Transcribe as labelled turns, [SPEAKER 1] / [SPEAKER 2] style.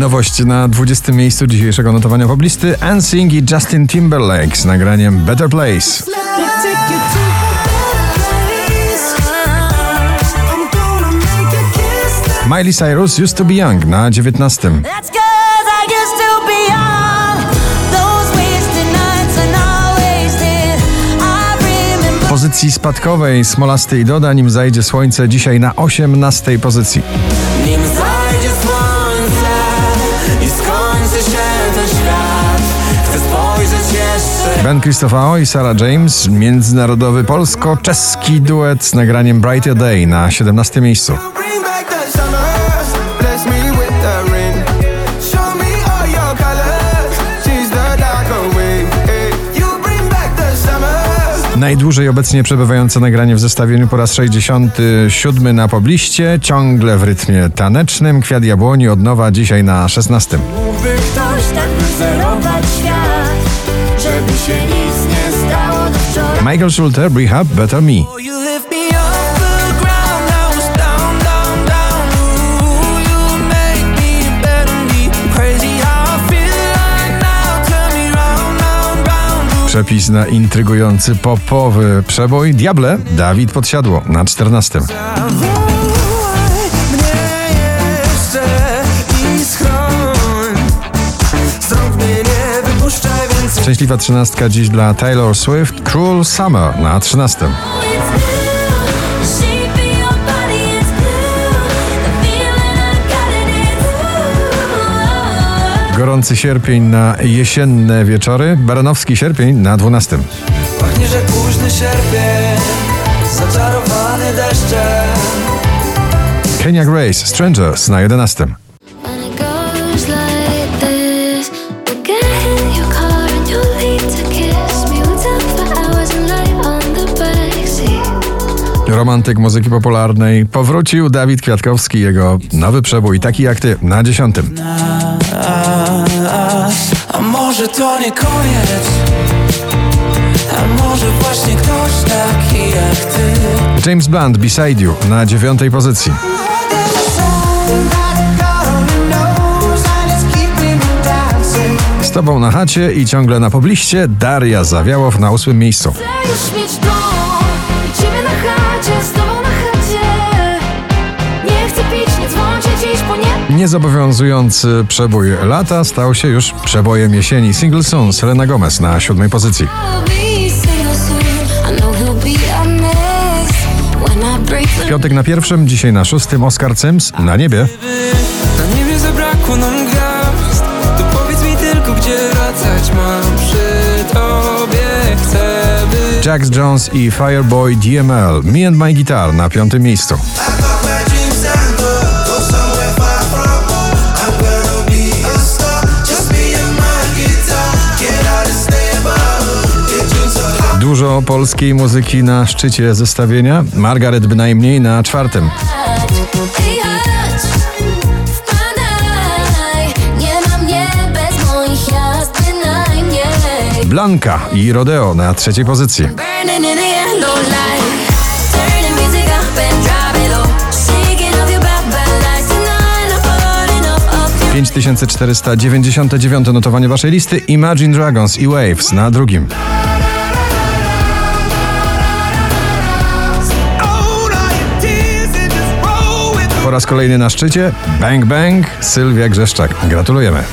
[SPEAKER 1] Nowość na 20. miejscu dzisiejszego notowania poblisty Ansing i Justin Timberlake z nagraniem Better Place. Miley Cyrus Used to be Young na 19.
[SPEAKER 2] That's 'cause I used to be young. Those wasted nights and I wasted. I remember.
[SPEAKER 1] pozycji spadkowej Smolasty i Doda, nim zajdzie słońce dzisiaj na 18 pozycji. Ben Cristofao i Sarah James, międzynarodowy polsko-czeski duet z nagraniem Brighter Day na 17 miejscu. Najdłużej obecnie przebywające nagranie w zestawieniu po raz 67 na pobliście, ciągle w rytmie tanecznym. Kwiat jabłoni od nowa dzisiaj na 16.
[SPEAKER 2] Mógłby ktoś tak wyzerować
[SPEAKER 1] Michael Schulter, Rehab, Better Me.
[SPEAKER 3] Me better me.
[SPEAKER 1] Przepis na intrygujący popowy przebój. Diable, Dawid Podsiadło na 14. Szczęśliwa trzynastka dziś dla Taylor Swift, Cruel Summer na 13.
[SPEAKER 2] It's blue, the shape of your body is blue. The feeling I got it is blue.
[SPEAKER 1] Gorący sierpień na jesienne wieczory, Baranowski sierpień na 12.
[SPEAKER 3] Pachnie, że późny sierpień Zaczarowany deszczem
[SPEAKER 1] Kenya Grace, Strangers na 11. Romantyk muzyki popularnej powrócił Dawid Kwiatkowski, jego nowy przebój, taki jak ty, na 10.
[SPEAKER 3] A może to nie koniec A może właśnie ktoś taki jak ty
[SPEAKER 1] James Blunt, Beside You na 9. pozycji. Z tobą na chacie i ciągle na pobliście Daria Zawiałow na 8. miejscu. Niezobowiązujący przebój lata stał się już przebojem jesieni. Single Soon, Selena Gomez na 7. pozycji. Piątek na pierwszym, dzisiaj na szóstym Oscar Sims na niebie.
[SPEAKER 3] Na niebie zabrakło nam gwiazd To powiedz mi tylko gdzie wracać mam przy tobie Chcę być
[SPEAKER 1] Jax Jones i Fireboy DML, Me and My Guitar na piątym miejscu. Dużo polskiej muzyki na szczycie zestawienia. Margaret bynajmniej na czwartym. Blanka i Rodeo na trzeciej pozycji.
[SPEAKER 2] Falling off of you.
[SPEAKER 1] 5499 notowanie waszej listy Imagine Dragons i Waves na drugim. Po raz kolejny na szczycie Bang Bang Sylwia Grzeszczak. Gratulujemy.